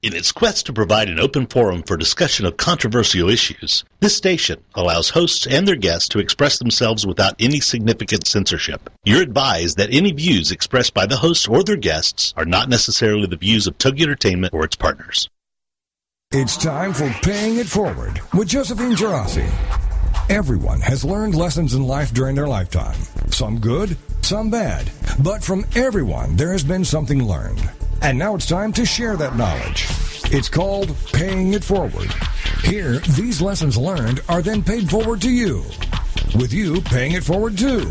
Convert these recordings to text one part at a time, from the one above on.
In its quest to provide an open forum for discussion of controversial issues, this station allows hosts and their guests to express themselves without any significant censorship. You're advised that any views expressed by the hosts or their guests are not necessarily the views of Togi Entertainment or its partners. It's time for Paying It Forward with Josephine Girassi. Everyone has learned lessons in life during their lifetime. Some good, some bad. But from everyone, there has been something learned. And now it's time to share that knowledge. It's called Paying It Forward. Here, these lessons learned are then paid forward to you, with you paying it forward too.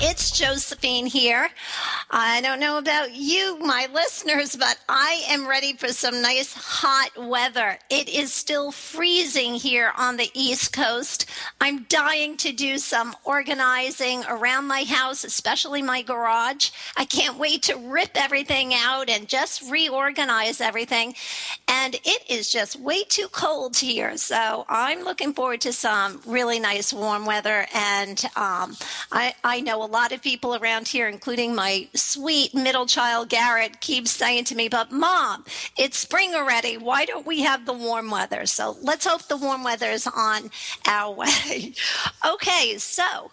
It's Josephine here. I don't know about you, my listeners, but I am ready for some nice hot weather. It is still freezing here on the East Coast. I'm dying to do some organizing around my house, especially my garage. I can't wait to rip everything out and just reorganize everything. And it is just way too cold here. So I'm looking forward to some really nice warm weather. And um, I, I know a lot of people around here, including my sweet middle child, Garrett, keeps saying to me, But mom, it's spring already. Why don't we have the warm weather? So let's hope the warm weather is on our way. okay, so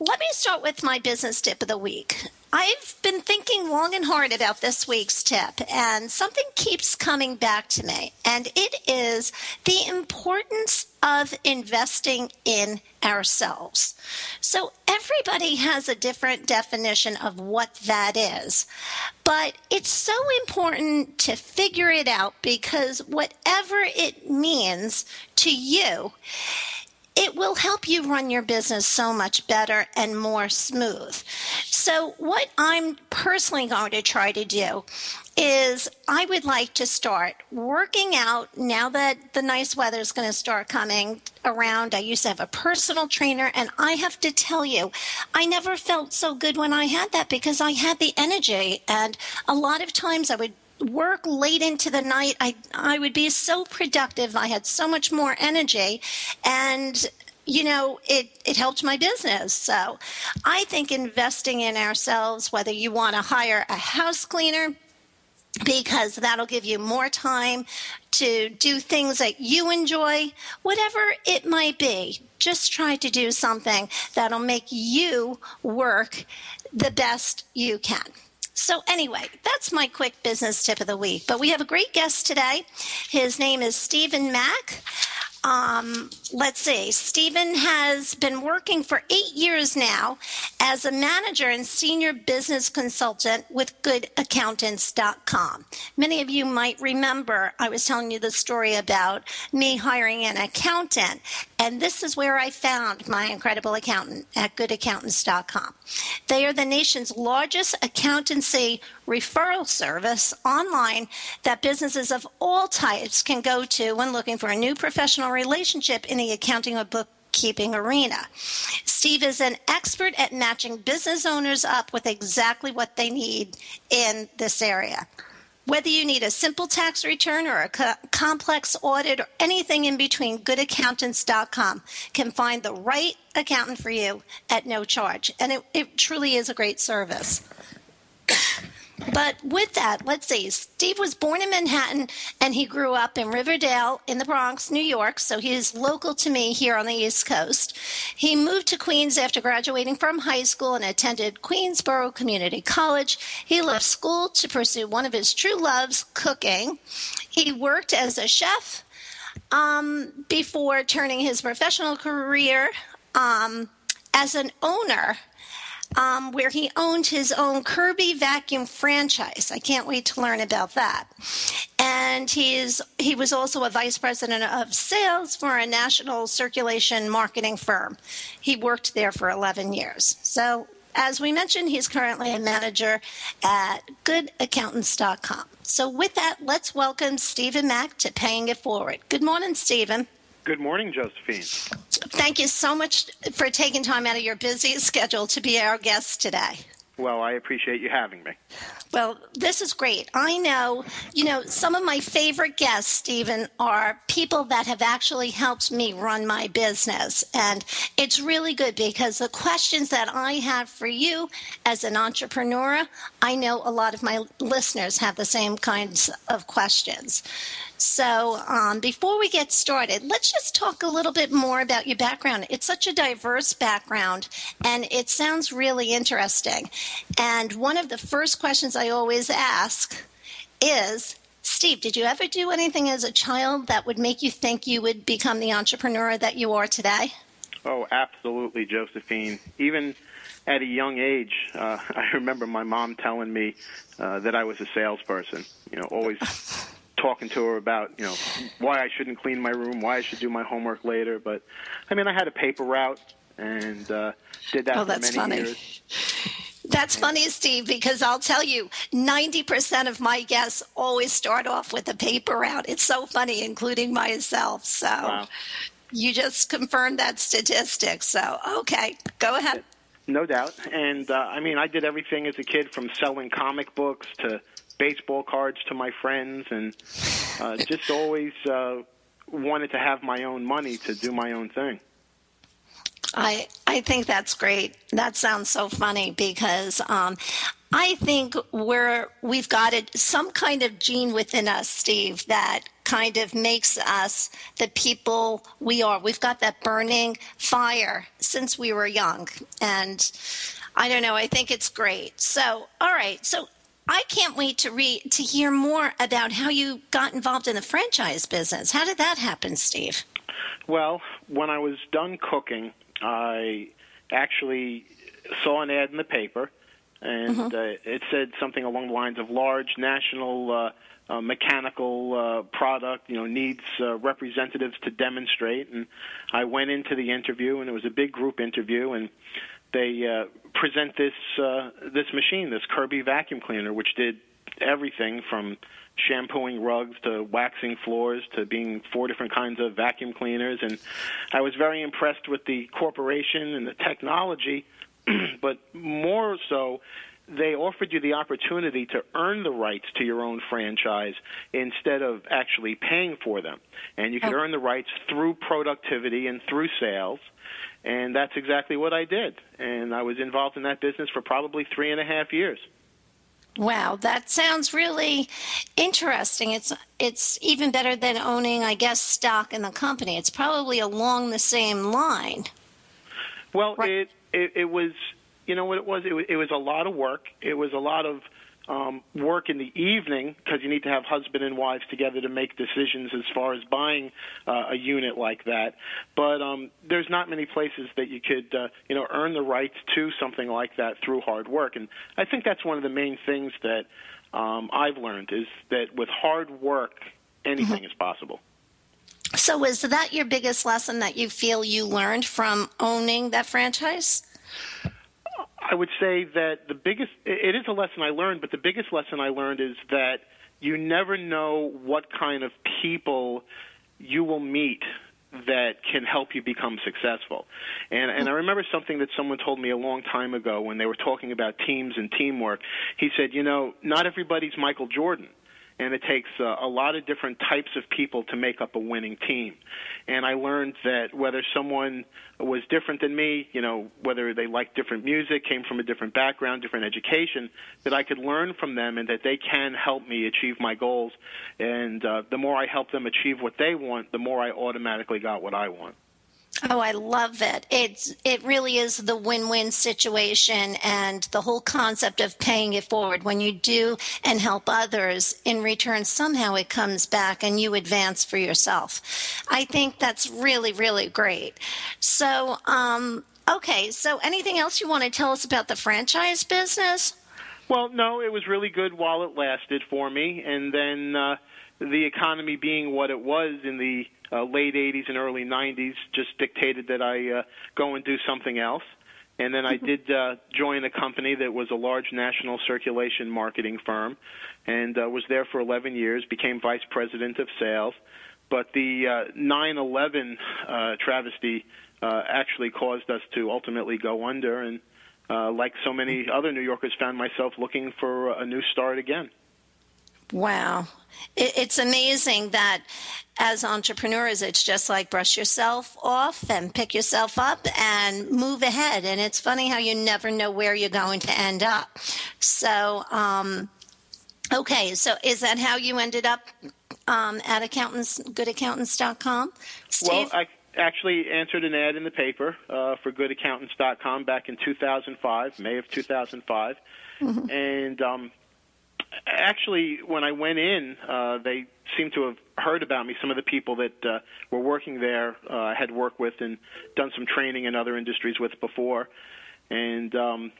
let me start with my business tip of the week. I've been thinking long and hard about this week's tip, and something keeps coming back to me, and it is the importance of investing in ourselves. So, everybody has a different definition of what that is, but it's so important to figure it out because whatever it means to you, it will help you run your business so much better and more smooth. So, what I'm personally going to try to do is I would like to start working out now that the nice weather is going to start coming around. I used to have a personal trainer, and I have to tell you, I never felt so good when I had that because I had the energy. And a lot of times I would work late into the night. I I would be so productive. I had so much more energy, and you know it it helped my business. So I think investing in ourselves, whether you want to hire a house cleaner. Because that'll give you more time to do things that you enjoy, whatever it might be. Just try to do something that'll make you work the best you can. So, anyway, that's my quick business tip of the week. But we have a great guest today. His name is Stephen Mack. Um, let's see. Stephen has been working for eight years now as a manager and senior business consultant with goodaccountants.com. Many of you might remember I was telling you the story about me hiring an accountant, and this is where I found my incredible accountant at goodaccountants.com. They are the nation's largest accountancy referral service online that businesses of all types can go to when looking for a new professional relationship in the accounting or bookkeeping arena. Steve is an expert at matching business owners up with exactly what they need in this area. Whether you need a simple tax return or a co- complex audit or anything in between, goodaccountants.com can find the right accountant for you at no charge. And it, it truly is a great service. But with that, let's see. Steve was born in Manhattan and he grew up in Riverdale in the Bronx, New York. So he is local to me here on the East Coast. He moved to Queens after graduating from high school and attended Queensborough Community College. He left school to pursue one of his true loves, cooking. He worked as a chef um, before turning his professional career um, as an owner um, where he owned his own Kirby vacuum franchise. I can't wait to learn about that. And he's he was also a vice president of sales for a national circulation marketing firm. He worked there for 11 years. So as we mentioned, he's currently a manager at goodaccountants.com. So, with that, let's welcome Stephen Mack to Paying It Forward. Good morning, Stephen. Good morning, Josephine. Thank you so much for taking time out of your busy schedule to be our guest today. Well, I appreciate you having me. Well, this is great. I know, you know, some of my favorite guests, Stephen, are people that have actually helped me run my business. And it's really good because the questions that I have for you as an entrepreneur, I know a lot of my listeners have the same kinds of questions. So, um, before we get started, let's just talk a little bit more about your background. It's such a diverse background, and it sounds really interesting. And one of the first questions I always ask is Steve, did you ever do anything as a child that would make you think you would become the entrepreneur that you are today? Oh, absolutely, Josephine. Even at a young age, uh, I remember my mom telling me uh, that I was a salesperson. You know, always talking to her about you know why I shouldn't clean my room, why I should do my homework later. But I mean, I had a paper route and uh, did that oh, for that's many funny. years. That's funny, Steve, because I'll tell you, 90% of my guests always start off with a paper route. It's so funny, including myself. So Wow. you just confirmed that statistic. So, okay, go ahead. No doubt. And uh, I mean, I did everything as a kid from selling comic books to baseball cards to my friends, and uh, just always uh, wanted to have my own money to do my own thing. I I think that's great. That sounds so funny because um, I think we're we've got it some kind of gene within us, Steve, that kind of makes us the people we are. We've got that burning fire since we were young, and I don't know. I think it's great. So, all right. So I can't wait to read to hear more about how you got involved in the franchise business. How did that happen, Steve? Well, when I was done cooking, I actually saw an ad in the paper, and uh, it said something along the lines of large national uh, uh, mechanical uh, product, you know, needs uh, representatives to demonstrate. And I went into the interview, and it was a big group interview, and they uh, present this uh, this machine, this Kirby vacuum cleaner, which did everything from shampooing rugs to waxing floors to being four different kinds of vacuum cleaners. And I was very impressed with the corporation and the technology but more so they offered you the opportunity to earn the rights to your own franchise instead of actually paying for them and you could Oh. earn the rights through productivity and through sales and that's exactly what I did and I was involved in that business for probably three and a half years Wow, that sounds really interesting. It's it's even better than owning, I guess, stock in the company. It's probably along the same line. Well, Right. it, it it was you know what it was. It was it was a lot of work. It was a lot of um, work in the evening because you need to have husband and wives together to make decisions as far as buying uh, a unit like that. But um, there's not many places that you could uh, you know earn the rights to something like that through hard work. And I think that's one of the main things that um, I've learned is that with hard work, anything is possible. So, is that your biggest lesson that you feel you learned from owning that franchise? I would say that the biggest it is a lesson I learned, but the biggest lesson I learned is that you never know what kind of people you will meet that can help you become successful. And and I remember something that someone told me a long time ago when they were talking about teams and teamwork. He said, "You know, not everybody's Michael Jordan." And it takes uh, a lot of different types of people to make up a winning team. And I learned that whether someone was different than me, you know, whether they liked different music, came from a different background, different education, that I could learn from them and that they can help me achieve my goals. And uh, the more I help them achieve what they want, the more I automatically got what I want. Oh, I love it. It's it really is the win-win situation and the whole concept of paying it forward. When you do and help others, in return somehow it comes back and you advance for yourself. I think that's really really great. So, um okay, so anything else you want to tell us about the franchise business? Well, no, it was really good while it lasted for me, and then uh, the economy being what it was in the uh, late '80s and early '90s just dictated that I uh, go and do something else. And then I did uh, join a company that was a large national circulation marketing firm, and uh, was there for 11 years. Became vice president of sales, but the uh, 9/11 uh, travesty uh, actually caused us to ultimately go under, and uh, like so many other New Yorkers, found myself looking for a new start again. Wow. It's amazing that as entrepreneurs, it's just like brush yourself off and pick yourself up and move ahead. And it's funny how you never know where you're going to end up. So, um, okay, so is that how you ended up um, at accountants, goodaccountants.com? Steve? Well, I actually answered an ad in the paper uh, for goodaccountants.com back in 2005, May of 2005. Mm-hmm. And um, actually, when I went in, uh, they seemed to have heard about me. Some of the people that uh, were working there uh, had worked with and done some training in other industries with before, and um,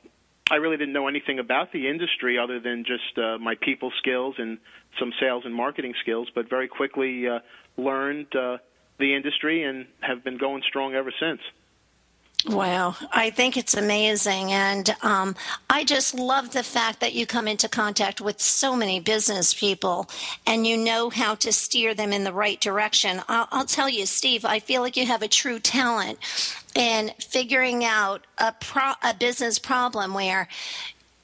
I really didn't know anything about the industry other than just uh, my people skills and some sales and marketing skills. But very quickly uh, learned uh, the industry and have been going strong ever since. Wow, I think it's amazing. And um, I just love the fact that you come into contact with so many business people and you know how to steer them in the right direction. I'll, I'll tell you, Steve, I feel like you have a true talent in figuring out a, pro- a business problem where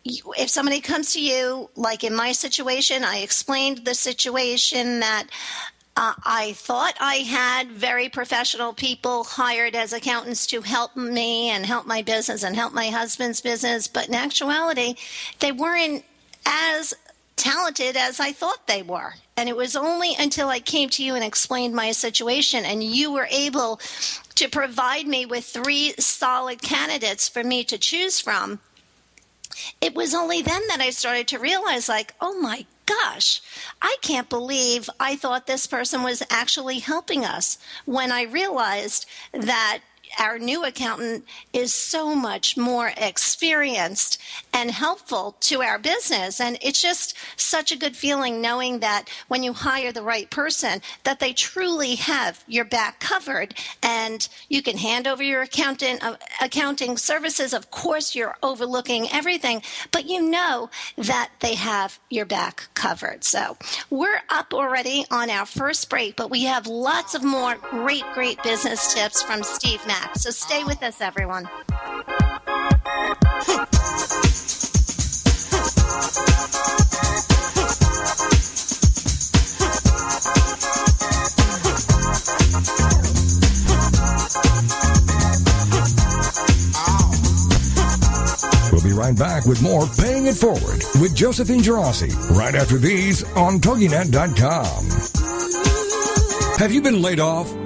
if somebody comes to you, like in my situation, I explained the situation that uh, I thought I had very professional people hired as accountants to help me and help my business and help my husband's business, but in actuality, they weren't as talented as I thought they were. And it was only until I came to you and explained my situation and you were able to provide me with three solid candidates for me to choose from. It was only then that I started to realize, like, oh my gosh, I can't believe I thought this person was actually helping us when I realized that our new accountant is so much more experienced and helpful to our business. And it's just such a good feeling knowing that when you hire the right person that they truly have your back covered. And you can hand over your accountant uh, accounting services. Of course you're overlooking everything but you know that they have your back covered. So we're up already on our first break but we have lots of more great great business tips from Steve Mack so stay with us, everyone. We'll be right back with more Paying It Forward with Josephine Girassi right after these on TogiNet.com. Have you been laid off?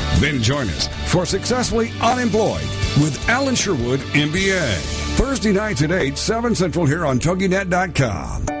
Then join us for Successfully Unemployed with Alan Sherwood, MBA. Thursday nights at 8, 7 Central here on TogiNet.com.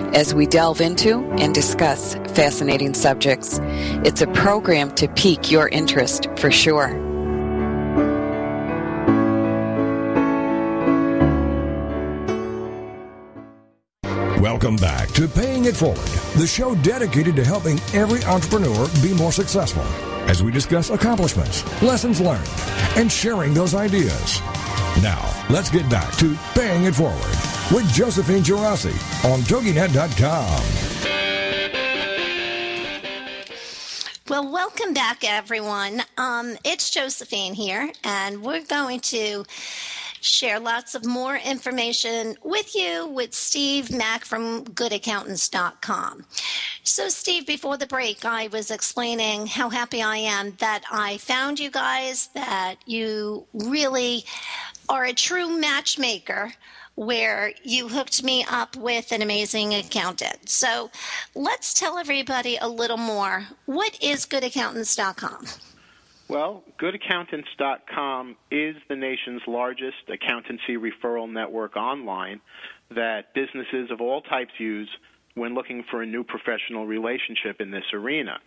as we delve into and discuss fascinating subjects. It's a program to pique your interest for sure. Welcome back to Paying It Forward, the show dedicated to helping every entrepreneur be more successful as we discuss accomplishments, lessons learned, and sharing those ideas. Now, let's get back to Paying It Forward with Josephine Girassi on TogiNet.com. Well, welcome back, everyone. Um, it's Josephine here, and we're going to share lots of more information with you with Steve Mack from goodaccountants.com. So, Steve, before the break, I was explaining how happy I am that I found you guys, that you really are a true matchmaker where you hooked me up with an amazing accountant. So let's tell everybody a little more. What is goodaccountants.com? Well, goodaccountants.com is the nation's largest accountancy referral network online that businesses of all types use when looking for a new professional relationship in this arena.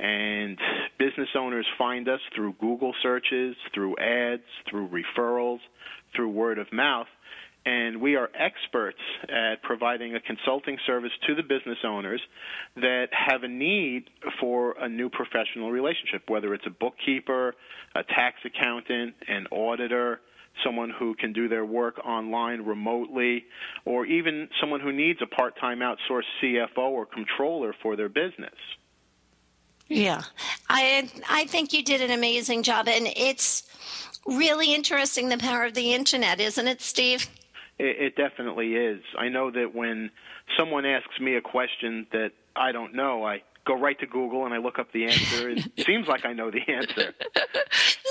And business owners find us through Google searches, through ads, through referrals, through word of mouth and we are experts at providing a consulting service to the business owners that have a need for a new professional relationship, whether it's a bookkeeper, a tax accountant, an auditor, someone who can do their work online remotely, or even someone who needs a part time outsourced CFO or controller for their business. Yeah, I I think you did an amazing job, and it's really interesting the power of the internet, isn't it, Steve? It, it definitely is. I know that when someone asks me a question that I don't know, I go right to Google and I look up the answer. It seems like I know the answer.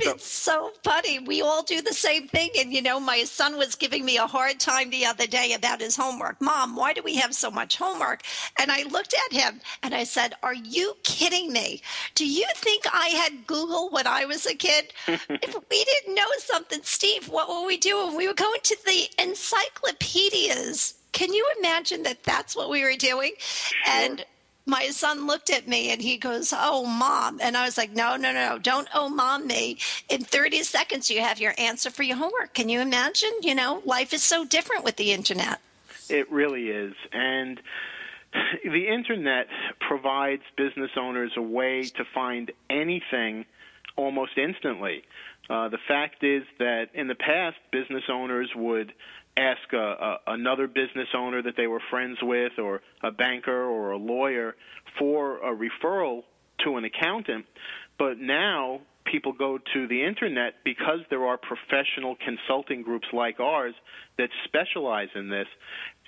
It's so funny. We all do the same thing. And, you know, my son was giving me a hard time the other day about his homework. Mom, why do we have so much homework? And I looked at him and I said, Are you kidding me? Do you think I had Google when I was a kid? if we didn't know something, Steve, what were we do doing? We were going to the encyclopedias. Can you imagine that that's what we were doing? Sure. And my son looked at me and he goes, Oh, mom. And I was like, No, no, no, don't oh, mom me. In 30 seconds, you have your answer for your homework. Can you imagine? You know, life is so different with the internet. It really is. And the internet provides business owners a way to find anything almost instantly. Uh, the fact is that in the past, business owners would ask a, a, another business owner that they were friends with, or a banker, or a lawyer for a referral to an accountant. But now people go to the internet because there are professional consulting groups like ours that specialize in this.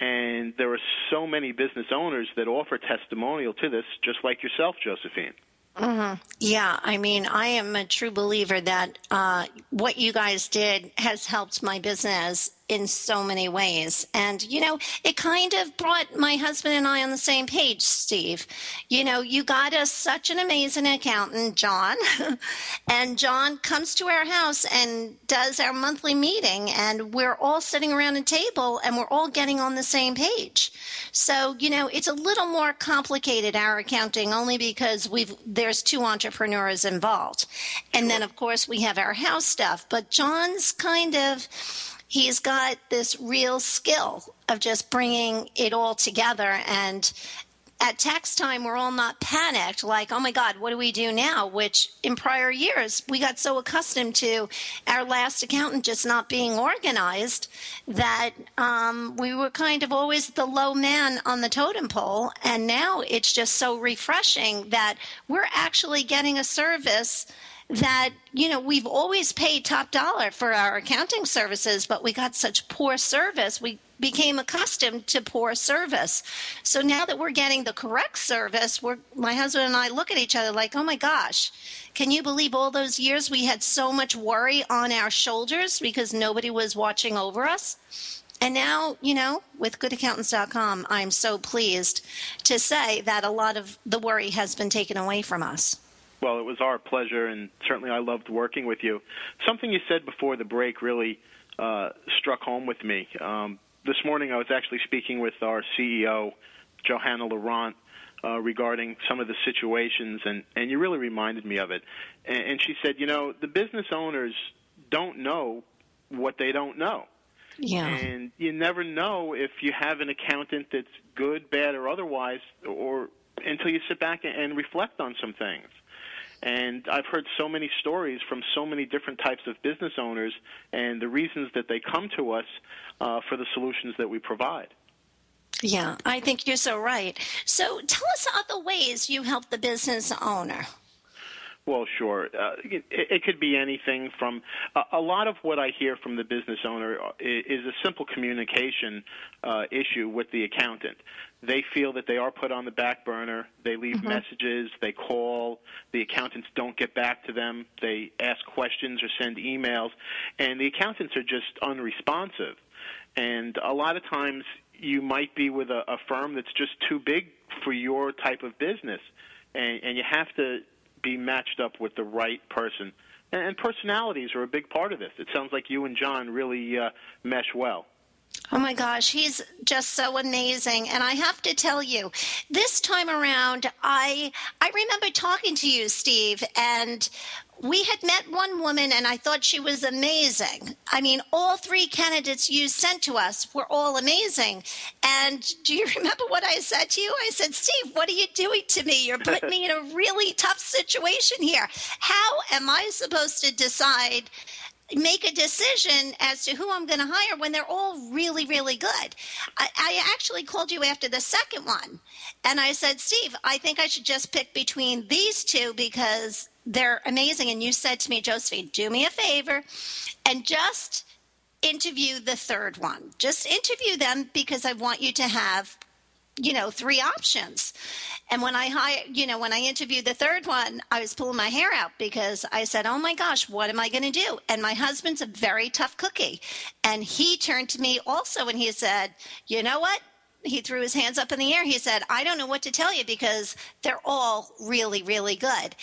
And there are so many business owners that offer testimonial to this, just like yourself, Josephine. Mm-hmm. Yeah, I mean, I am a true believer that uh, what you guys did has helped my business in so many ways. And, you know, it kind of brought my husband and I on the same page, Steve. You know, you got us such an amazing accountant, John. and John comes to our house and does our monthly meeting, and we're all sitting around a table and we're all getting on the same page. So, you know, it's a little more complicated, our accounting, only because we've there's two entrepreneurs involved. And then, of course, we have our house stuff. But John's kind of he's got this real skill of just bringing it all together. And at tax time we're all not panicked like oh my god what do we do now? Which in prior years we got so accustomed to our last accountant just not being organized that um, we were kind of always the low man on the totem pole. And now it's just so refreshing that we're actually getting a service that you know we've always paid top dollar for our accounting services but we got such poor service we became accustomed to poor service so now that we're getting the correct service we're my husband and i look at each other like oh my gosh can you believe all those years we had so much worry on our shoulders because nobody was watching over us and now, you know, with goodaccountants.com, I'm so pleased to say that a lot of the worry has been taken away from us. Well, it was our pleasure, and certainly I loved working with you. Something you said before the break really uh, struck home with me. Um, this morning, I was actually speaking with our CEO, Johanna Laurent, uh, regarding some of the situations, and, and you really reminded me of it. And, and she said, you know, the business owners don't know what they don't know. Yeah. And you never know if you have an accountant that's good, bad, or otherwise, or until you sit back and reflect on some things. And I've heard so many stories from so many different types of business owners and the reasons that they come to us uh, for the solutions that we provide. Yeah, I think you're so right. So tell us other ways you help the business owner. Well, sure. Uh, it, it, could be anything from uh, a lot of what I hear from the business owner is, is a simple communication uh, issue with the accountant. They feel that they are put on the back burner. They leave mm-hmm. messages. They call. The accountants don't get back to them. They ask questions or send emails, and the accountants are just unresponsive. And a lot of times, you might be with a, a firm that's just too big for your type of business, and, and you have to be matched up with the right person. And, and personalities are a big part of this. It sounds like you and John really uh, mesh well. Oh my gosh, he's just so amazing. And I have to tell you, this time around, I I remember talking to you, Steve, and we had met one woman and I thought she was amazing. I mean, all three candidates you sent to us were all amazing. And do you remember what I said to you? I said, Steve, what are you doing to me? You're putting me in a really tough situation here. How am I supposed to decide? Make a decision as to who I'm going to hire when they're all really, really good. I, I, actually called you after the second one and I said, Steve, I think I should just pick between these two because they're amazing. And you said to me, Josephine, do me a favor and just interview the third one. Just interview them because I want you to have, you know, three options. And when I hired, you know, when I interviewed the third one, I was pulling my hair out because I said, "Oh my gosh, what am I going to do?" And my husband's a very tough cookie, and he turned to me also and he said, "You know what? he threw his hands up in the air. He said, I don't know what to tell you because they're all really, really good.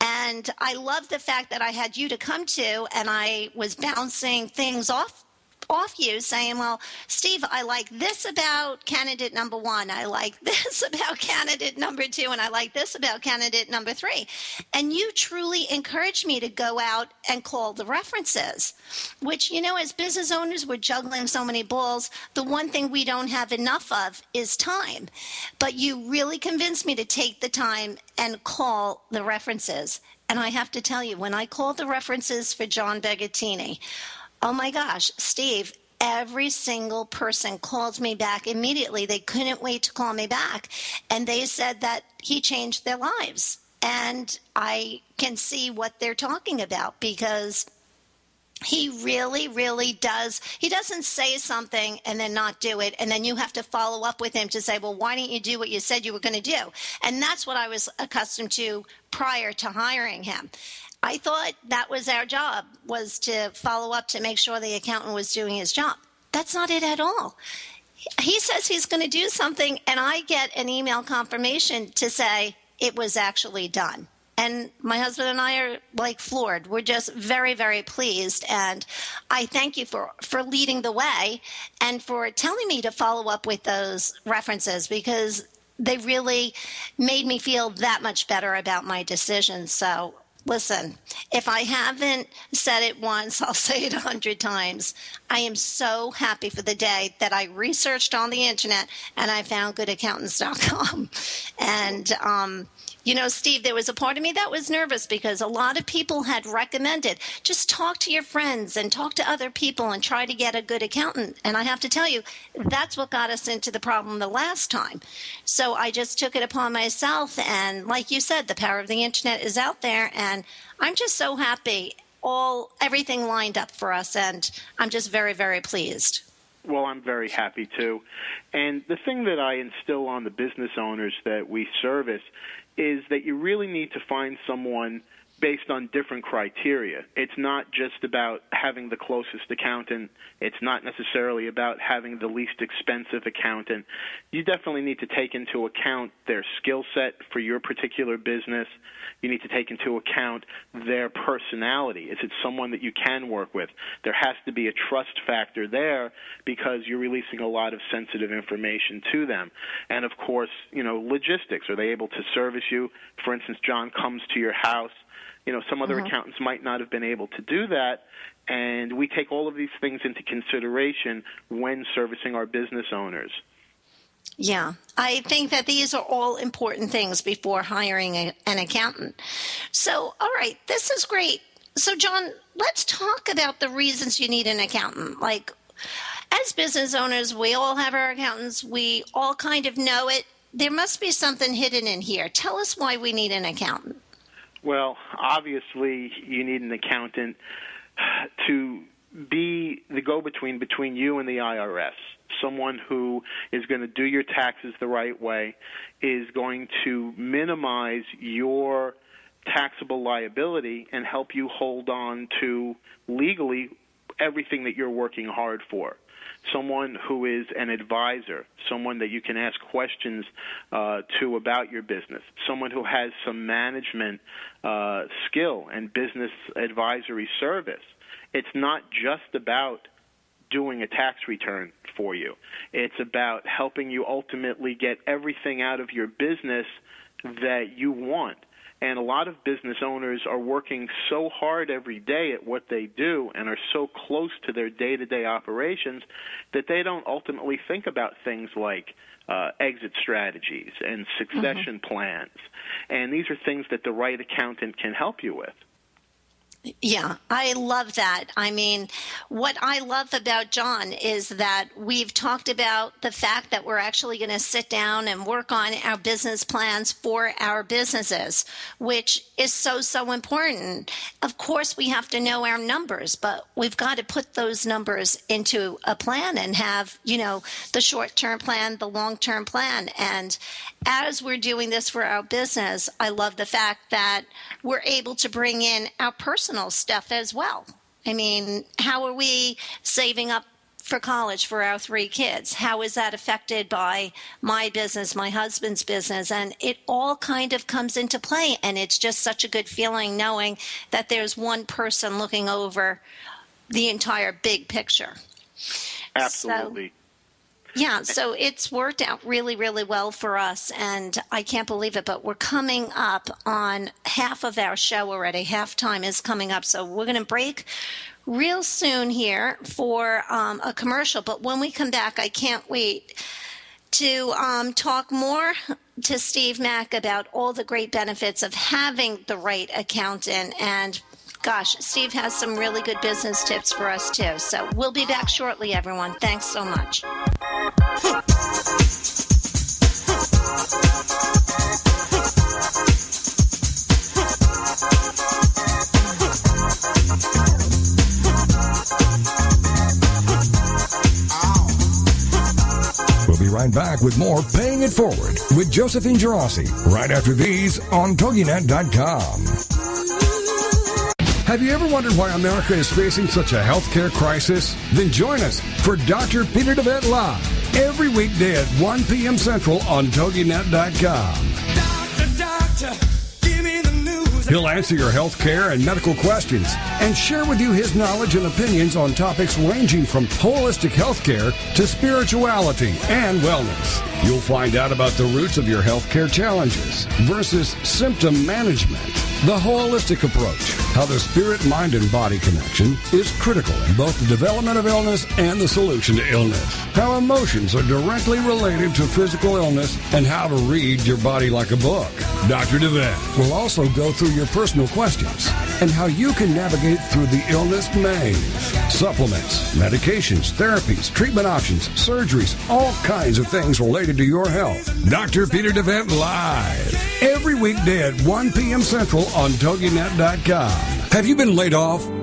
And I love the fact that I had you to come to and I was bouncing things off off you saying, Well, Steve, I like this about candidate number one. I like this about candidate number two. And I like this about candidate number three. And you truly encouraged me to go out and call the references, which, you know, as business owners, we're juggling so many balls. The one thing we don't have enough of is time. But you really convinced me to take the time and call the references. And I have to tell you, when I called the references for John Begattini, Oh my gosh, Steve, every single person called me back immediately. They couldn't wait to call me back. And they said that he changed their lives. And I can see what they're talking about because he really, really does. He doesn't say something and then not do it. And then you have to follow up with him to say, well, why didn't you do what you said you were going to do? And that's what I was accustomed to prior to hiring him. I thought that was our job was to follow up to make sure the accountant was doing his job. That's not it at all. He says he's going to do something and I get an email confirmation to say it was actually done. And my husband and I are like floored. We're just very, very pleased. And I thank you for, for leading the way and for telling me to follow up with those references because they really made me feel that much better about my decision. So Listen, if I haven't said it once, I'll say it a hundred times. I am so happy for the day that I researched on the internet and I found goodaccountants.com. And um, you know, Steve, there was a part of me that was nervous because a lot of people had recommended just talk to your friends and talk to other people and try to get a good accountant. And I have to tell you, that's what got us into the problem the last time. So I just took it upon myself. And like you said, the power of the internet is out there. And I'm just so happy. All everything lined up for us, and I'm just very, very pleased. Well, I'm very happy too. And the thing that I instill on the business owners that we service is that you really need to find someone based on different criteria. It's not just about having the closest accountant. It's not necessarily about having the least expensive accountant. You definitely need to take into account their skill set for your particular business. You need to take into account their personality. Is it someone that you can work with? There has to be a trust factor there because you're releasing a lot of sensitive information to them. And of course, you know, logistics. Are they able to service you? For instance, John comes to your house You know, some other Mhm. accountants might not have been able to do that, and we take all of these things into consideration when servicing our business owners. Yeah, I think that these are all important things before hiring a, an accountant. So, all right, this is great. So, John, let's talk about the reasons you need an accountant. Like, as business owners, we all have our accountants, we all kind of know it. There must be something hidden in here. Tell us why we need an accountant. Well, obviously, you need an accountant to be the go between between you and the IRS. Someone who is going to do your taxes the right way, is going to minimize your taxable liability and help you hold on to legally everything that you're working hard for. Someone who is an advisor, someone that you can ask questions uh, to about your business, someone who has some management uh, skill and business advisory service. It's not just about doing a tax return for you. It's about helping you ultimately get everything out of your business that you want. And a lot of business owners are working so hard every day at what they do and are so close to their day to day operations that they don't ultimately think about things like uh, exit strategies and succession plans. And these are things that the right accountant can help you with. Yeah, I love that. I mean, what I love about John is that we've talked about the fact that we're actually going to sit down and work on our business plans for our businesses, which is so, so important. Of course, we have to know our numbers, but we've got to put those numbers into a plan and have, you know, the short term plan, the long term plan. And as we're doing this for our business, I love the fact that we're able to bring in our personal stuff as well. I mean, how are we saving up for college for our three kids? How is that affected by my business, my husband's business? And it all kind of comes into play. And it's just such a good feeling knowing that there's one person looking over the entire big picture. Absolutely. So, yeah, so it's worked out really, really well for us, and I can't believe it, but we're coming up on half of our show already. Halftime is coming up, so we're going to break real soon here for um, a commercial. But when we come back, I can't wait to um, talk more to Steve Mack about all the great benefits of having the right accountant and gosh, Steve has some really good business tips for us too. So we'll be back shortly, everyone. Thanks so much. We'll be right back with more Paying It Forward with Josephine Gerasi right after these on TogiNet.com. Have you ever wondered why America is facing such a healthcare crisis? Then join us for Dr. Peter DeVette Live every weekday at 1 p.m. Central on TogiNet.com. Doctor, doctor, He'll answer your health care and medical questions and share with you his knowledge and opinions on topics ranging from holistic health care to spirituality and wellness. You'll find out about the roots of your health care challenges versus symptom management, the holistic approach, how the spirit, mind, and body connection is critical in both the development of illness and the solution to illness, how emotions are directly related to physical illness, and how to read your body like a book. Dr. DeVette will also go through your personal questions and how you can navigate through the illness maze. Supplements, medications, therapies, treatment options, surgeries, all kinds of things related to your health. Dr. Peter DeVette live every weekday at 1 p.m. Central on TogiNet.com. Have you been laid off,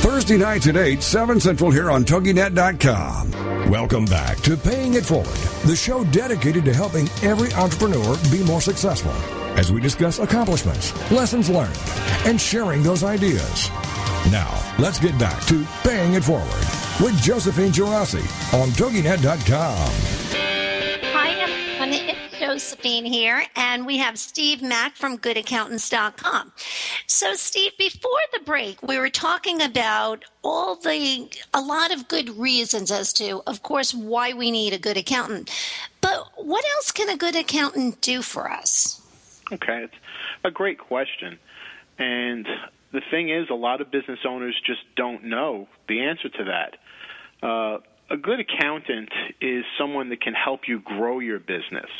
Thursday nights at 8, 7 Central here on TogiNet.com. Welcome back to Paying It Forward, the show dedicated to helping every entrepreneur be more successful as we discuss accomplishments, lessons learned, and sharing those ideas. Now, let's get back to Paying It Forward with Josephine Girassi on TogiNet.com. Josephine here, and we have Steve Mack from GoodAccountants.com. So, Steve, before the break, we were talking about all the, a lot of good reasons as to, of course, why we need a good accountant. But what else can a good accountant do for us? Okay, it's a great question. And the thing is, a lot of business owners just don't know the answer to that. Uh, a good accountant is someone that can help you grow your business.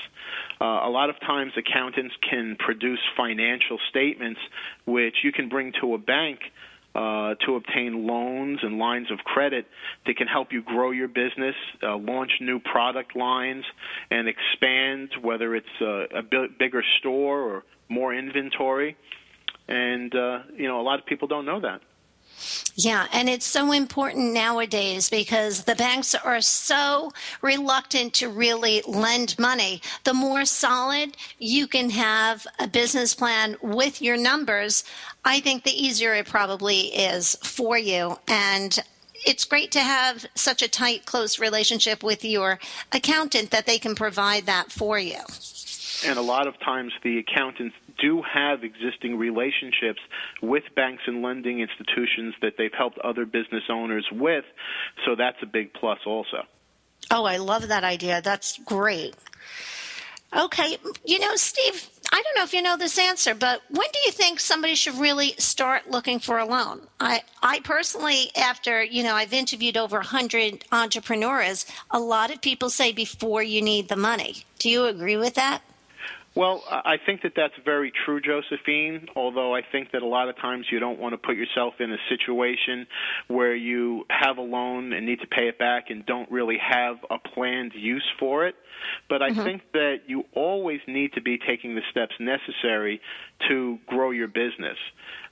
Uh, a lot of times, accountants can produce financial statements which you can bring to a bank uh, to obtain loans and lines of credit that can help you grow your business, uh, launch new product lines, and expand, whether it's a, a b- bigger store or more inventory. And, uh, you know, a lot of people don't know that. Yeah, and it's so important nowadays because the banks are so reluctant to really lend money. The more solid you can have a business plan with your numbers, I think the easier it probably is for you. And it's great to have such a tight, close relationship with your accountant that they can provide that for you. And a lot of times the accountants do have existing relationships with banks and lending institutions that they've helped other business owners with, so that's a big plus also. Oh, I love that idea. That's great. Okay, you know, Steve, I don't know if you know this answer, but when do you think somebody should really start looking for a loan? I, I personally, after, you know, I've interviewed over 100 entrepreneurs, a lot of people say before you need the money. Do you agree with that? Well, I think that that's very true, Josephine, although I think that a lot of times you don't want to put yourself in a situation where you have a loan and need to pay it back and don't really have a planned use for it. But I mm-hmm. think that you always need to be taking the steps necessary to grow your business.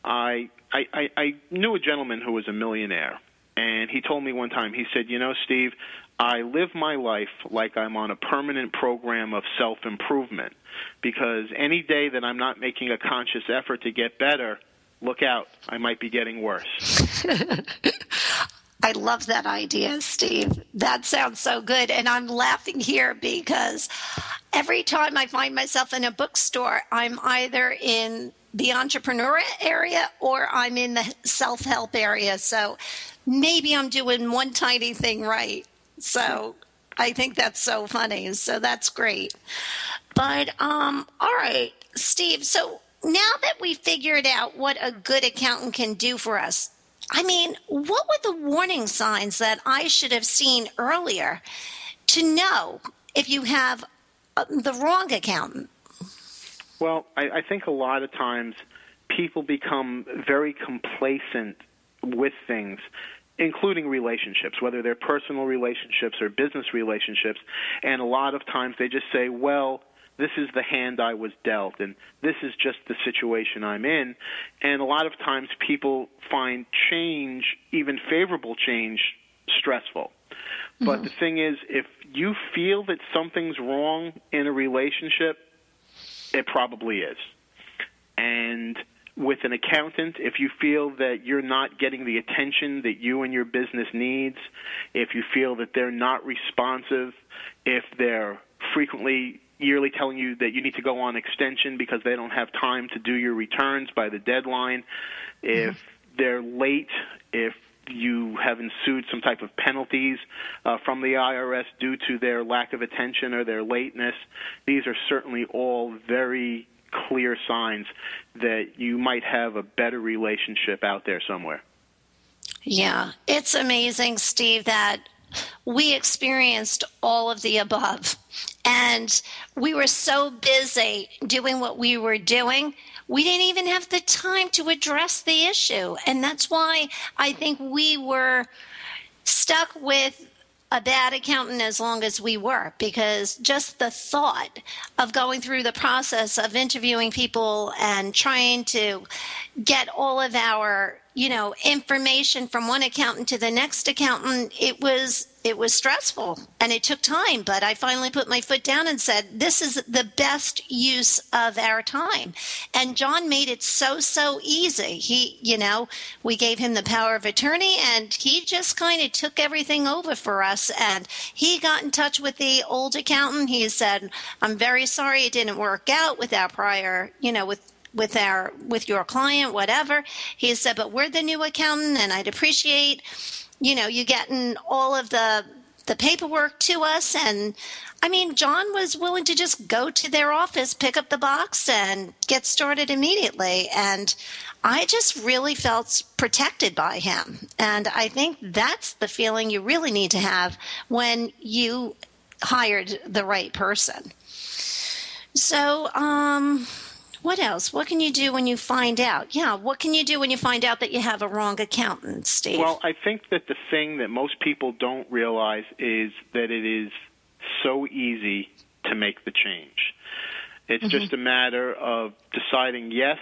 I, I, I, I knew a gentleman who was a millionaire, and he told me one time, he said, You know, Steve, I live my life like I'm on a permanent program of self improvement because any day that I'm not making a conscious effort to get better, look out, I might be getting worse. I love that idea, Steve. That sounds so good. And I'm laughing here because every time I find myself in a bookstore, I'm either in the entrepreneur area or I'm in the self help area. So maybe I'm doing one tiny thing right. So I think that's so funny. So that's great. But um, all right, Steve. So now that we figured out what a good accountant can do for us, I mean, what were the warning signs that I should have seen earlier to know if you have uh, the wrong accountant? Well, I, I think a lot of times people become very complacent with things including relationships, whether they're personal relationships or business relationships. And a lot of times they just say, well, this is the hand I was dealt, and this is just the situation I'm in. And a lot of times people find change, even favorable change, stressful. Mm-hmm. But the thing is, if you feel that something's wrong in a relationship, it probably is. And with an accountant, if you feel that you're not getting the attention that you and your business needs, if you feel that they're not responsive, if they're frequently yearly telling you that you need to go on extension because they don't have time to do your returns by the deadline, if mm-hmm. they're late, if you have ensued some type of penalties uh, from the IRS due to their lack of attention or their lateness, these are certainly all very clear signs that you might have a better relationship out there somewhere. Yeah, it's amazing, Steve, that we experienced all of the above. And we were so busy doing what we were doing, we didn't even have the time to address the issue. And that's why I think we were stuck with a bad accountant as long as we were because just the thought of going through the process of interviewing people and trying to get all of our you know information from one accountant to the next accountant it was it was stressful and it took time but i finally put my foot down and said this is the best use of our time. And john made it so so easy. He you know we gave him the power of attorney and he just kind of took everything over for us. And he got in touch with the old accountant. He said i'm very sorry it didn't work out with our prior you know with with our with your client whatever. He said but we're the new accountant and i'd appreciate you know you getting all of the the paperwork to us. And i mean john was willing to just go to their office pick up the box and get started immediately. And i just really felt protected by him. And i think that's the feeling you really need to have when you hired the right person. So um what else? What can you do when you find out? Yeah, what can you do when you find out that you have a wrong accountant, Steve? Well, I think that the thing that most people don't realize is that it is so easy to make the change. It's mm-hmm. just a matter of deciding, yes,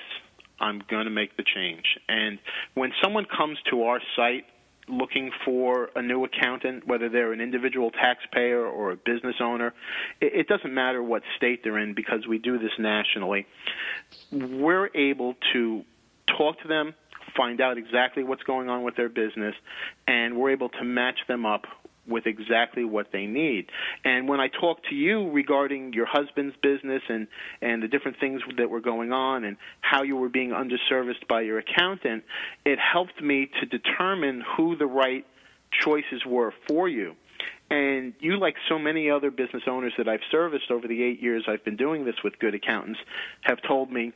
I'm going to make the change. And when someone comes to our site looking for a new accountant, whether they're an individual taxpayer or a business owner, it, it doesn't matter what state they're in because we do this nationally. We're able to talk to them, find out exactly what's going on with their business, and we're able to match them up with exactly what they need. And when I talked to you regarding your husband's business and and the different things that were going on and how you were being underserviced by your accountant, it helped me to determine who the right choices were for you. And you, like so many other business owners that I've serviced over the eight years I've been doing this with good accountants, have told me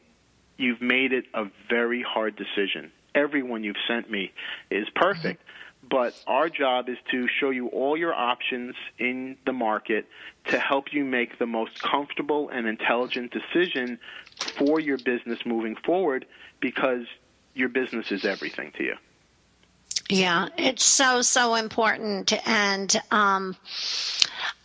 you've made it a very hard decision. Everyone you've sent me is perfect but our job is to show you all your options in the market to help you make the most comfortable and intelligent decision for your business moving forward because your business is everything to you. Yeah, it's so, so important. And um,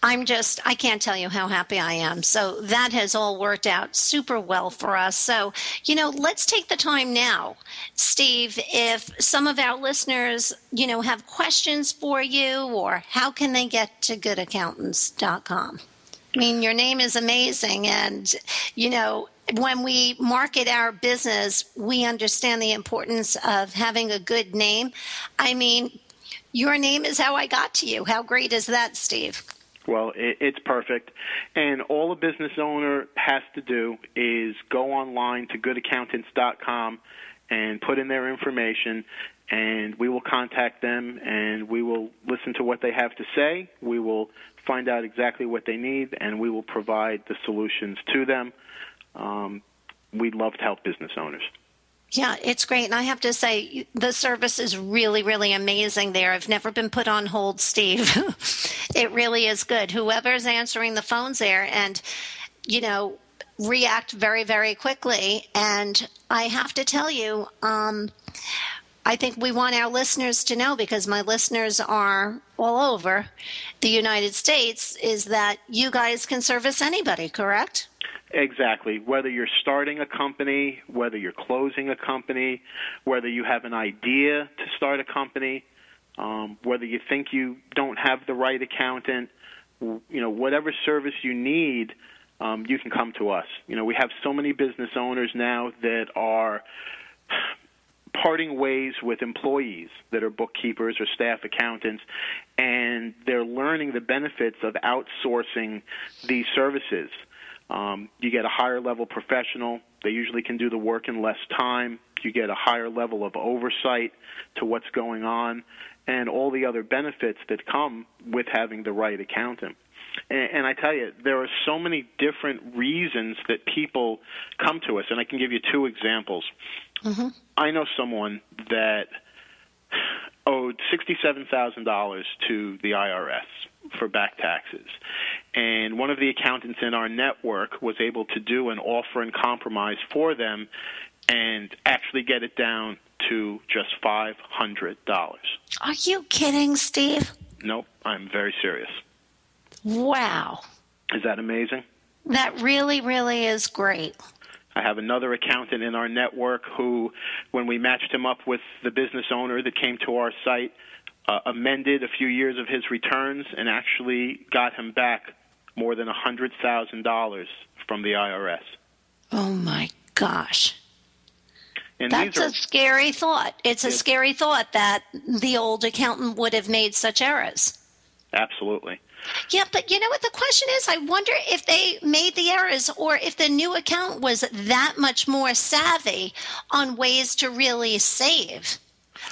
I'm just, I can't tell you how happy I am. So that has all worked out super well for us. So, you know, let's take the time now, Steve, if some of our listeners, you know, have questions for you or how can they get to goodaccountants.com? I mean, your name is amazing. And, you know, when we market our business, we understand the importance of having a good name. I mean, your name is how I got to you. How great is that, Steve? Well, it's perfect. And all a business owner has to do is go online to goodaccountants.com and put in their information, and we will contact them and we will listen to what they have to say. We will find out exactly what they need, and we will provide the solutions to them um, we'd love to help business owners. Yeah, it's great. And I have to say, the service is really, really amazing there. I've never been put on hold, Steve. it really is good. Whoever's answering the phones there and, you know, react very, very quickly. And I have to tell you, um, I think we want our listeners to know because my listeners are all over the United States is that you guys can service anybody, correct? Exactly. Whether you're starting a company, whether you're closing a company, whether you have an idea to start a company, um, whether you think you don't have the right accountant, you know, whatever service you need, um, you can come to us. You know, we have so many business owners now that are parting ways with employees that are bookkeepers or staff accountants, and they're learning the benefits of outsourcing these services. Um, you get a higher level professional. They usually can do the work in less time. You get a higher level of oversight to what's going on and all the other benefits that come with having the right accountant. And, and I tell you, there are so many different reasons that people come to us, and I can give you two examples. Mm-hmm. I know someone that owed $67,000 to the IRS for back taxes. And one of the accountants in our network was able to do an offer in compromise for them and actually get it down to just $500. Are you kidding, Steve? Nope, I'm very serious. Wow. Is that amazing? That really, really is great. I have another accountant in our network who, when we matched him up with the business owner that came to our site, uh, amended a few years of his returns and actually got him back more than $100,000 from the IRS. Oh my gosh. And That's are, a scary thought. It's a Yes. scary thought that the old accountant would have made such errors. absolutely. Yeah, but you know what the question is? I wonder if they made the errors or if the new account was that much more savvy on ways to really save.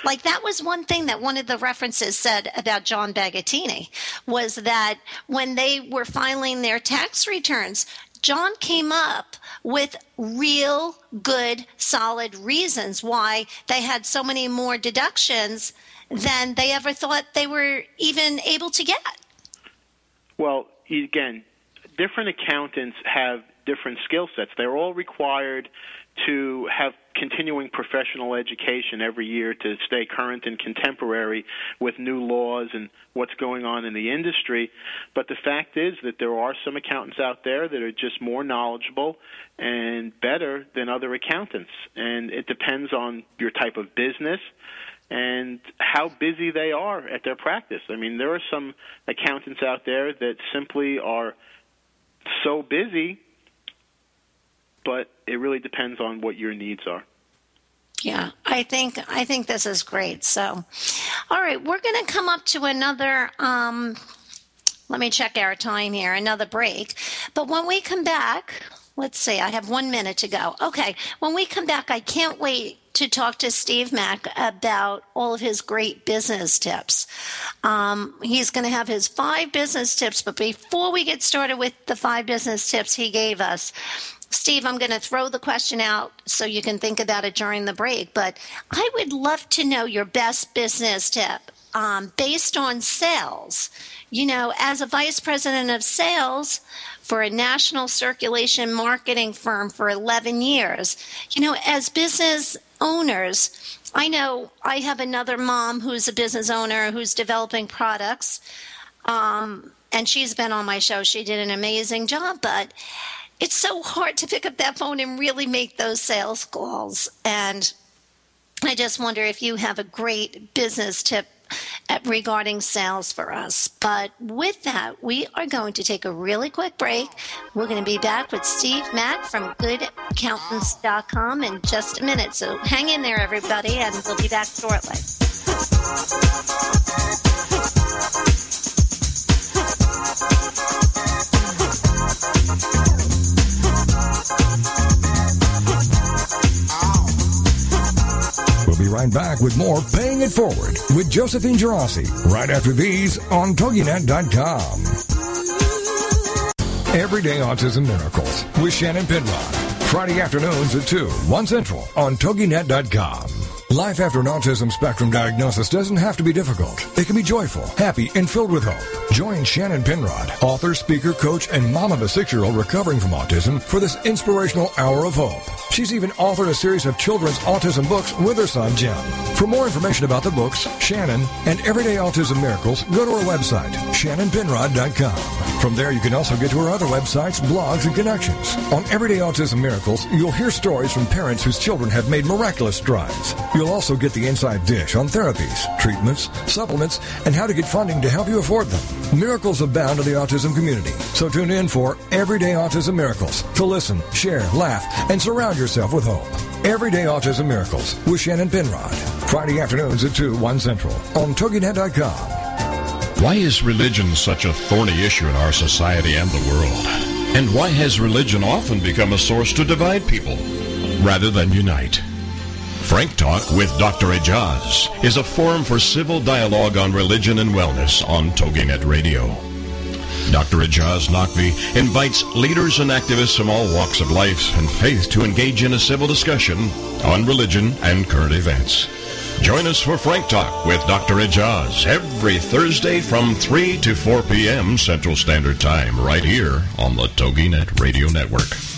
Like that was one thing that one of the references said about John Bagatini was that when they were filing their tax returns, John came up with real good solid reasons why they had so many more deductions than they ever thought they were even able to get. Well, again, different accountants have different skill sets. They're all required to have continuing professional education every year to stay current and contemporary with new laws and what's going on in the industry. But the fact is that there are some accountants out there that are just more knowledgeable and better than other accountants. And it depends on your type of business and how busy they are at their practice. I mean, there are some accountants out there that simply are so busy, but it really depends on what your needs are. Yeah, I think I think this is great. So, all right, we're going to come up to another. Um, let me check our time here. Another break, but when we come back, let's see. I have one minute to go. Okay, when we come back, I can't wait to talk to Steve Mack about all of his great business tips. Um, he's going to have his five business tips, but before we get started with the five business tips he gave us, Steve, I'm going to throw the question out so you can think about it during the break, but I would love to know your best business tip um, based on sales. You know, as a vice president of sales for a national circulation marketing firm for 11 years, you know, as business owners, I know I have another mom who's a business owner who's developing products. Um, and she's been on my show. She did an amazing job, but it's so hard to pick up that phone and really make those sales calls. And I just wonder if you have a great business tip at, regarding sales for us. But with that, we are going to take a really quick break. We're going to be back with Steve Mack from goodaccountants.com in just a minute. So hang in there, everybody, and we'll be back shortly. Be right back with more Paying It Forward with Josephine Gerasi right after these on TogiNet.com. Everyday Autism Miracles with Shannon Penrod. Friday afternoons at 2, 1 Central on TogiNet.com. Life after an autism spectrum diagnosis doesn't have to be difficult. It can be joyful, happy, and filled with hope. Join Shannon Penrod, author, speaker, coach, and mom of a six-year-old recovering from autism for this inspirational hour of hope. She's even authored a series of children's autism books with her son, Jim. For more information about the books, Shannon, and Everyday Autism Miracles, go to her website, shannonpenrod.com. From there, you can also get to her other websites, blogs, and connections. On Everyday Autism Miracles, you'll hear stories from parents whose children have made miraculous strides. You'll also get the inside dish on therapies, treatments, supplements, and how to get funding to help you afford them. Miracles abound in the autism community, so tune in for Everyday Autism Miracles to listen, share, laugh, and surround yourself with hope. Everyday Autism Miracles with Shannon Penrod. Friday afternoons at 2, 1 Central on TogiNet.com. Why is religion such a thorny issue in our society and the world? And why has religion often become a source to divide people rather than unite? Frank Talk with Dr. Ejaz is a forum for civil dialogue on religion and wellness on TogiNet Radio. Dr. Ejaz Naqvi invites leaders and activists from all walks of life and faith to engage in a civil discussion on religion and current events. Join us for Frank Talk with Dr. Ejaz every Thursday from 3 to 4 p.m. Central Standard Time right here on the TogiNet Radio Network.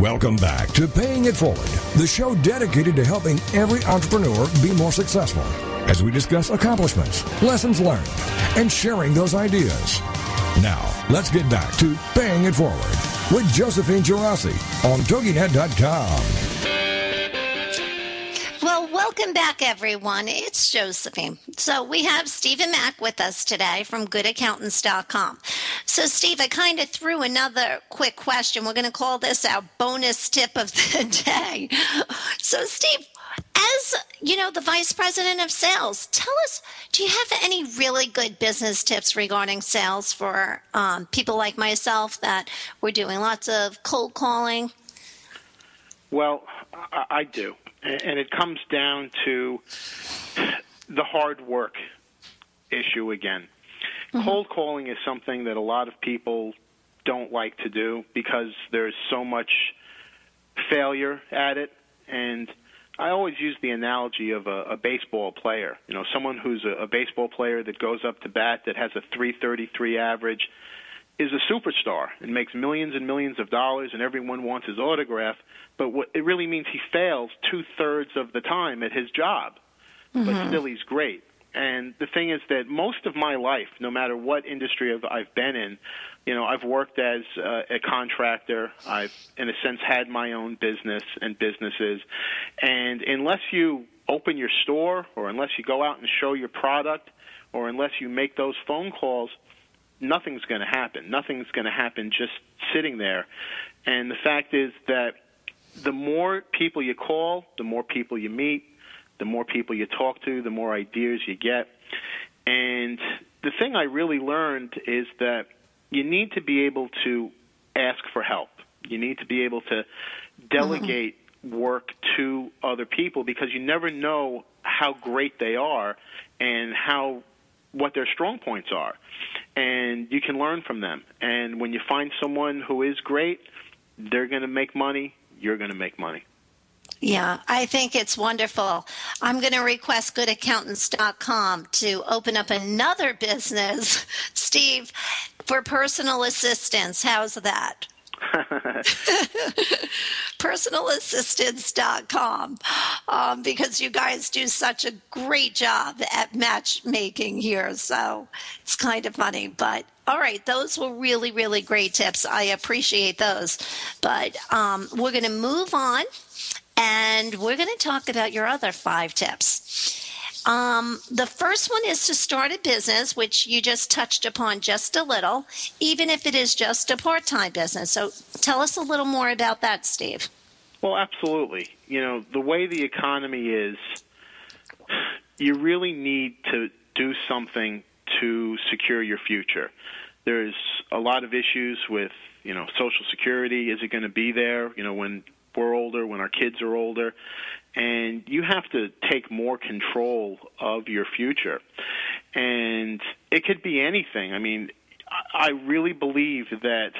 Welcome back to Paying It Forward, the show dedicated to helping every entrepreneur be more successful. as we discuss accomplishments, lessons learned, and sharing those ideas. Now, let's get back to Paying It Forward with Josephine Girassi on TogiNet.com. Welcome back, everyone. It's Josephine. So, we have Stephen Mack with us today from goodaccountants.com. So, Steve, I kind of threw another quick question. We're going to call this our bonus tip of the day. So, Steve, as you know, the vice president of sales, tell us do you have any really good business tips regarding sales for um, people like myself that we're doing lots of cold calling? Well, I, I do and it comes down to the hard work issue again. Mm-hmm. Cold calling is something that a lot of people don't like to do because there's so much failure at it and I always use the analogy of a, a baseball player. You know, someone who's a, a baseball player that goes up to bat that has a 333 average is a superstar and makes millions and millions of dollars, and everyone wants his autograph. But what it really means he fails two thirds of the time at his job, mm-hmm. but still he's great. And the thing is that most of my life, no matter what industry I've, I've been in, you know, I've worked as uh, a contractor. I've, in a sense, had my own business and businesses. And unless you open your store, or unless you go out and show your product, or unless you make those phone calls, nothing's going to happen. Nothing's going to happen just sitting there. And the fact is that the more people you call, the more people you meet, the more people you talk to, the more ideas you get. And the thing I really learned is that you need to be able to ask for help. You need to be able to delegate mm-hmm. work to other people because you never know how great they are and how what their strong points are. And you can learn from them. And when you find someone who is great, they're going to make money, you're going to make money. Yeah, I think it's wonderful. I'm going to request goodaccountants.com to open up another business, Steve, for personal assistance. How's that? personalassistance.com um, because you guys do such a great job at matchmaking here. So it's kind of funny. But all right, those were really, really great tips. I appreciate those. But um, we're going to move on and we're going to talk about your other five tips. Um, the first one is to start a business, which you just touched upon just a little, even if it is just a part time business. So tell us a little more about that, Steve. Well, absolutely. You know, the way the economy is, you really need to do something to secure your future. There's a lot of issues with, you know, Social Security. Is it going to be there, you know, when we're older, when our kids are older? And you have to take more control of your future. And it could be anything. I mean, I really believe that,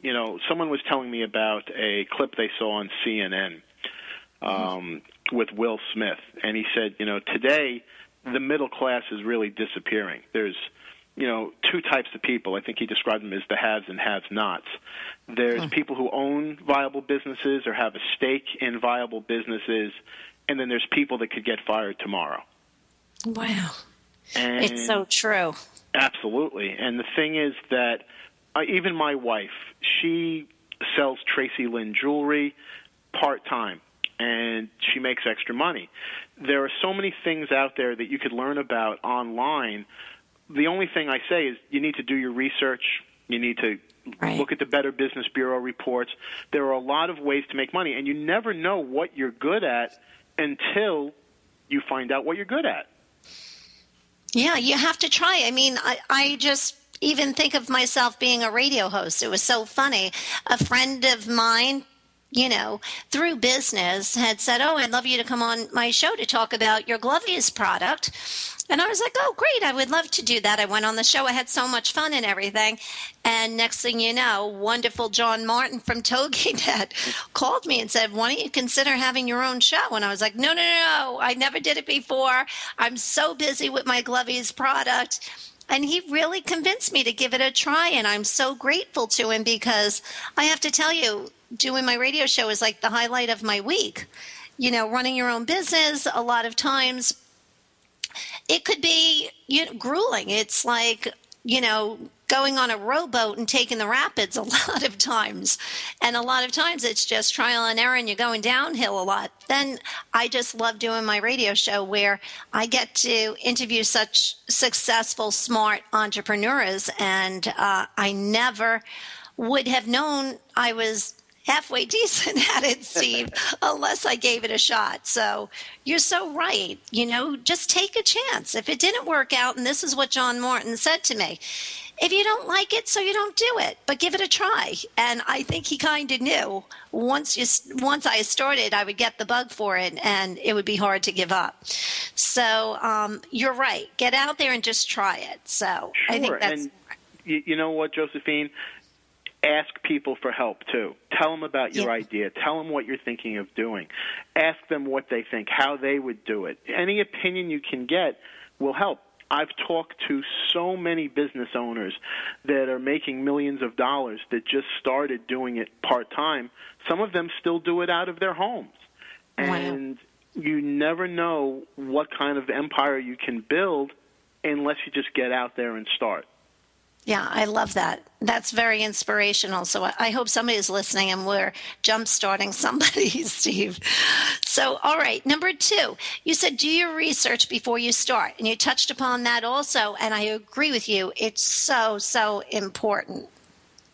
you know, someone was telling me about a clip they saw on CNN um, with Will Smith, and he said, you know, today the middle class is really disappearing. There's you know, two types of people. I think he described them as the haves and have-nots. There's hmm. people who own viable businesses or have a stake in viable businesses, and then there's people that could get fired tomorrow. Wow. And it's so true. Absolutely. And the thing is that uh, even my wife, she sells Traci Lynn jewelry part time and she makes extra money. There are so many things out there that you could learn about online the only thing I say is you need to do your research. You need to right. look at the Better Business Bureau reports. There are a lot of ways to make money, and you never know what you're good at until you find out what you're good at. Yeah, you have to try. I mean, I, I just even think of myself being a radio host. It was so funny. A friend of mine you know, through business had said, Oh, I'd love you to come on my show to talk about your Glovies product. And I was like, oh, great. I would love to do that. I went on the show. I had so much fun and everything. And next thing you know, wonderful John Martin from TogiNet called me and said, why don't you consider having your own show? And I was like, no, no, no, I never did it before. I'm so busy with my Glovies product. And he really convinced me to give it a try. And I'm so grateful to him because I have to tell you, doing my radio show is like the highlight of my week. You know, running your own business, a lot of times it could be you know, grueling. It's like, you know, going on a rowboat and taking the rapids a lot of times. And a lot of times it's just trial and error and you're going downhill a lot. Then I just love doing my radio show where I get to interview such successful, smart entrepreneurs. And uh, I never would have known I was halfway decent at it, Steve, unless I gave it a shot. So you're so right. You know, just take a chance. If it didn't work out, and this is what John Morton said to me, if you don't like it, so you don't do it, but give it a try. And I think he kind of knew once you once I started, I would get the bug for it, and it would be hard to give up. So um, you're right. Get out there and just try it. So sure. I think that's. And you know what, Josephine? Ask people for help too. Tell them about your idea. Tell them what you're thinking of doing. Ask them what they think, how they would do it. Any opinion you can get will help. I've talked to so many business owners that are making millions of dollars that just started doing it part time. Some of them still do it out of their homes. Wow. And you never know what kind of empire you can build unless you just get out there and start. Yeah, I love that. That's very inspirational. So I hope somebody is listening and we're jump starting somebody, Steve. So, all right, number two, you said do your research before you start. And you touched upon that also. And I agree with you. It's so, so important.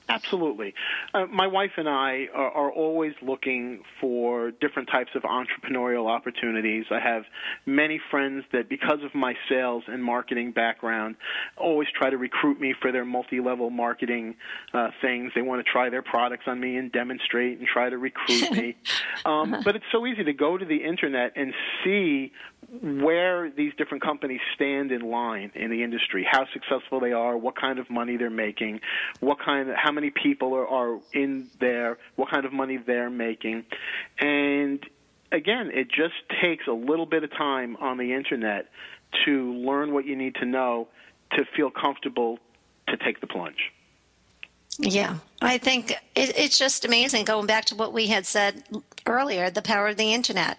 Absolutely. Uh, my wife and I are, are always looking for different types of entrepreneurial opportunities. I have many friends that, because of my sales and marketing background, always try to recruit me for their multi level marketing uh, things. They want to try their products on me and demonstrate and try to recruit me. Um, but it's so easy to go to the internet and see where these different companies stand in line in the industry, how successful they are, what kind of money they're making, what kind of, how many people are, are in there, what kind of money they're making. And again, it just takes a little bit of time on the internet to learn what you need to know to feel comfortable to take the plunge. Yeah, I think it, it's just amazing going back to what we had said earlier the power of the internet.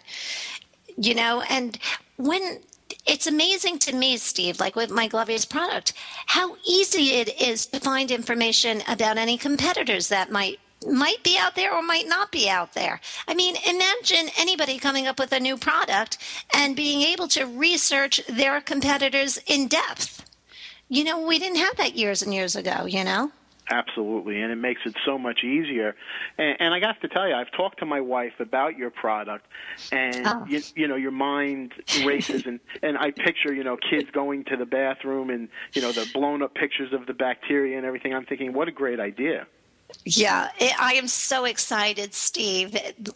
You know, and when it's amazing to me, Steve, like with my Glovies product, how easy it is to find information about any competitors that might might be out there or might not be out there. I mean, imagine anybody coming up with a new product and being able to research their competitors in depth. You know, we didn't have that years and years ago, you know? Absolutely, and it makes it so much easier. And, and I got to tell you, I've talked to my wife about your product, and Oh. you, you know, your mind races, and and I picture you know kids going to the bathroom, and you know the blown up pictures of the bacteria and everything. I'm thinking, what a great idea. Yeah, I I am so excited, Steve.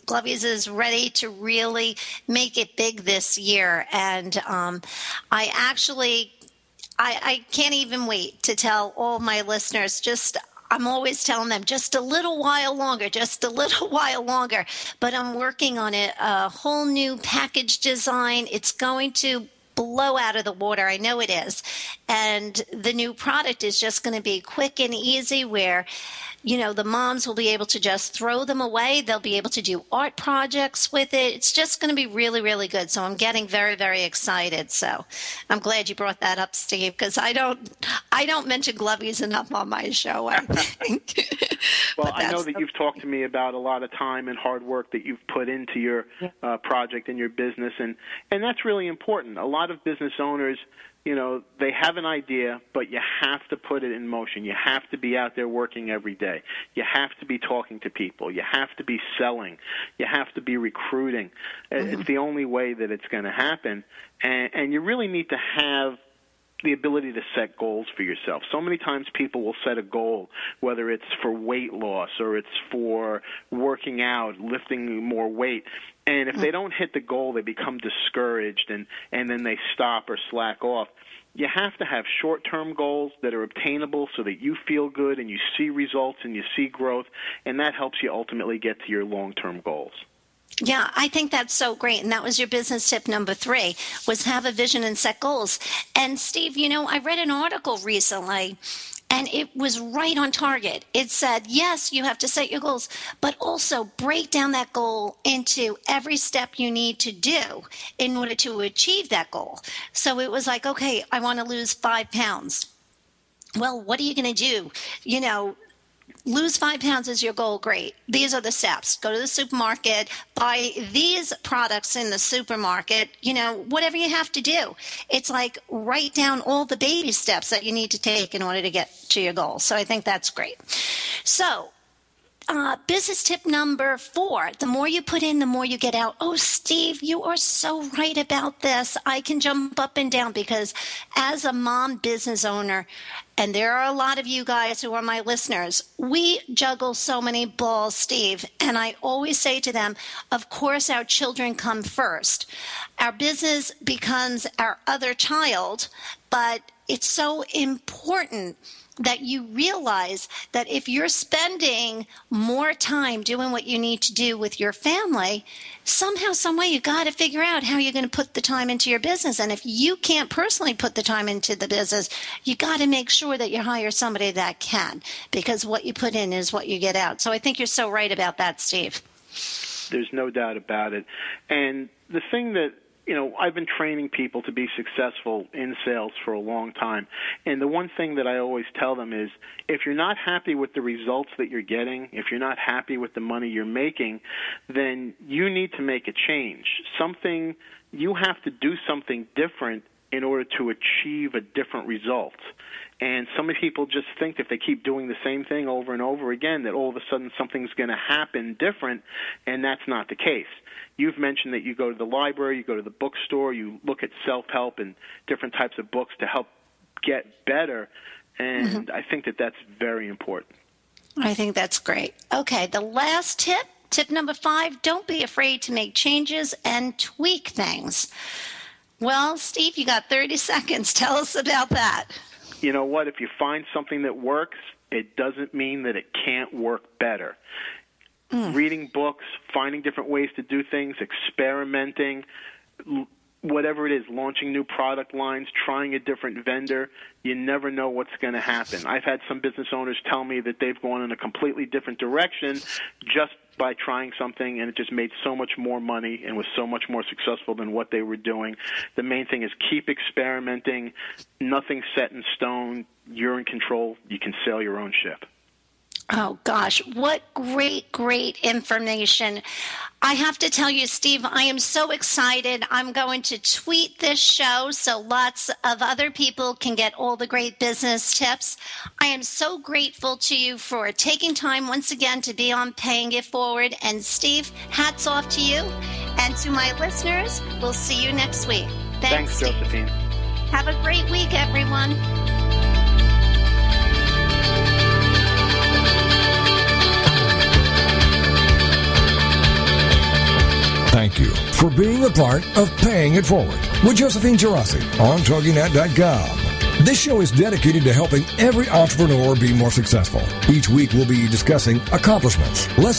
Glovies is ready to really make it big this year, and um, I actually, I, I can't even wait to tell all my listeners. Just, I'm always telling them just a little while longer, just a little while longer. But I'm working on it, a whole new package design. It's going to blow out of the water. I know it is. And the new product is just going to be quick and easy where, you know, the moms will be able to just throw them away. They'll be able to do art projects with it. It's just going to be really, really good. So I'm getting very, very excited. So I'm glad you brought that up, Steve, because I don't, I don't mention Glovies enough on my show, I think. Well, I know that the- you've talked to me about a lot of time and hard work that you've put into your uh, project and your business, and and that's really important. A lot of business owners, you know, they have an idea, but you have to put it in motion. You have to be out there working every day. You have to be talking to people. You have to be selling. You have to be recruiting. Uh, It's the only way that it's going to happen, and and you really need to have the ability to set goals for yourself. So many times people will set a goal, whether it's for weight loss or it's for working out, lifting more weight. And if they mm. don't hit the goal, they become discouraged and, and then they stop or slack off. You have to have short term goals that are obtainable so that you feel good and you see results and you see growth, and that helps you ultimately get to your long term goals. Yeah, I think that's so great. And that was your business tip number three was have a vision and set goals. And Steve, you know, I read an article recently And it was right on target. It said, yes, you have to set your goals, but also break down that goal into every step you need to do in order to achieve that goal. So it was like, okay, I want to lose five pounds well, what are you going to do? You know, lose five pounds is your goal. Great. These are the steps. Go to the supermarket, buy these products in the supermarket, you know, whatever you have to do. It's like write down all the baby steps that you need to take in order to get to your goal. So I think that's great. So uh, business tip number four the more you put in, the more you get out. Oh, Steve, you are so right about this. I can jump up and down because as a mom business owner, and there are a lot of you guys who are my listeners, we juggle so many balls, Steve. And I always say to them, of course, our children come first. Our business becomes our other child, but it's so important that you realize that if you're spending more time doing what you need to do with your family, somehow, some way, you got to figure out how you're going to put the time into your business. And if you can't personally put the time into the business, you got to make sure that you hire somebody that can, because what you put in is what you get out. So I think you're so right about that, Steve. There's no doubt about it. And the thing that you know, I've been training people to be successful in sales for a long time. And the one thing that I always tell them is if you're not happy with the results that you're getting, if you're not happy with the money you're making, then you need to make a change. Something, you have to do something different in order to achieve a different result. And so many people just think if they keep doing the same thing over and over again, that all of a sudden something's going to happen different, and that's not the case. You've mentioned that you go to the library, you go to the bookstore, you look at self help and different types of books to help get better, and mm-hmm. I think that that's very important. I think that's great. Okay, the last tip, tip number five don't be afraid to make changes and tweak things. Well, Steve, you got 30 seconds. Tell us about that. You know what? If you find something that works, it doesn't mean that it can't work better. Mm. Reading books, finding different ways to do things, experimenting, whatever it is, launching new product lines, trying a different vendor, you never know what's going to happen. I've had some business owners tell me that they've gone in a completely different direction just by trying something and it just made so much more money and was so much more successful than what they were doing. The main thing is keep experimenting. Nothing set in stone. You're in control. You can sail your own ship. Oh gosh, what great, great information. I have to tell you, Steve, I am so excited. I'm going to tweet this show so lots of other people can get all the great business tips. I am so grateful to you for taking time once again to be on Paying It Forward. And Steve, hats off to you. And to my listeners, we'll see you next week. Thanks, Thanks Josephine. Have a great week, everyone. Thank you for being a part of Paying It Forward with Josephine Girassi on TogiNet.com. This show is dedicated to helping every entrepreneur be more successful. Each week we'll be discussing accomplishments, lessons,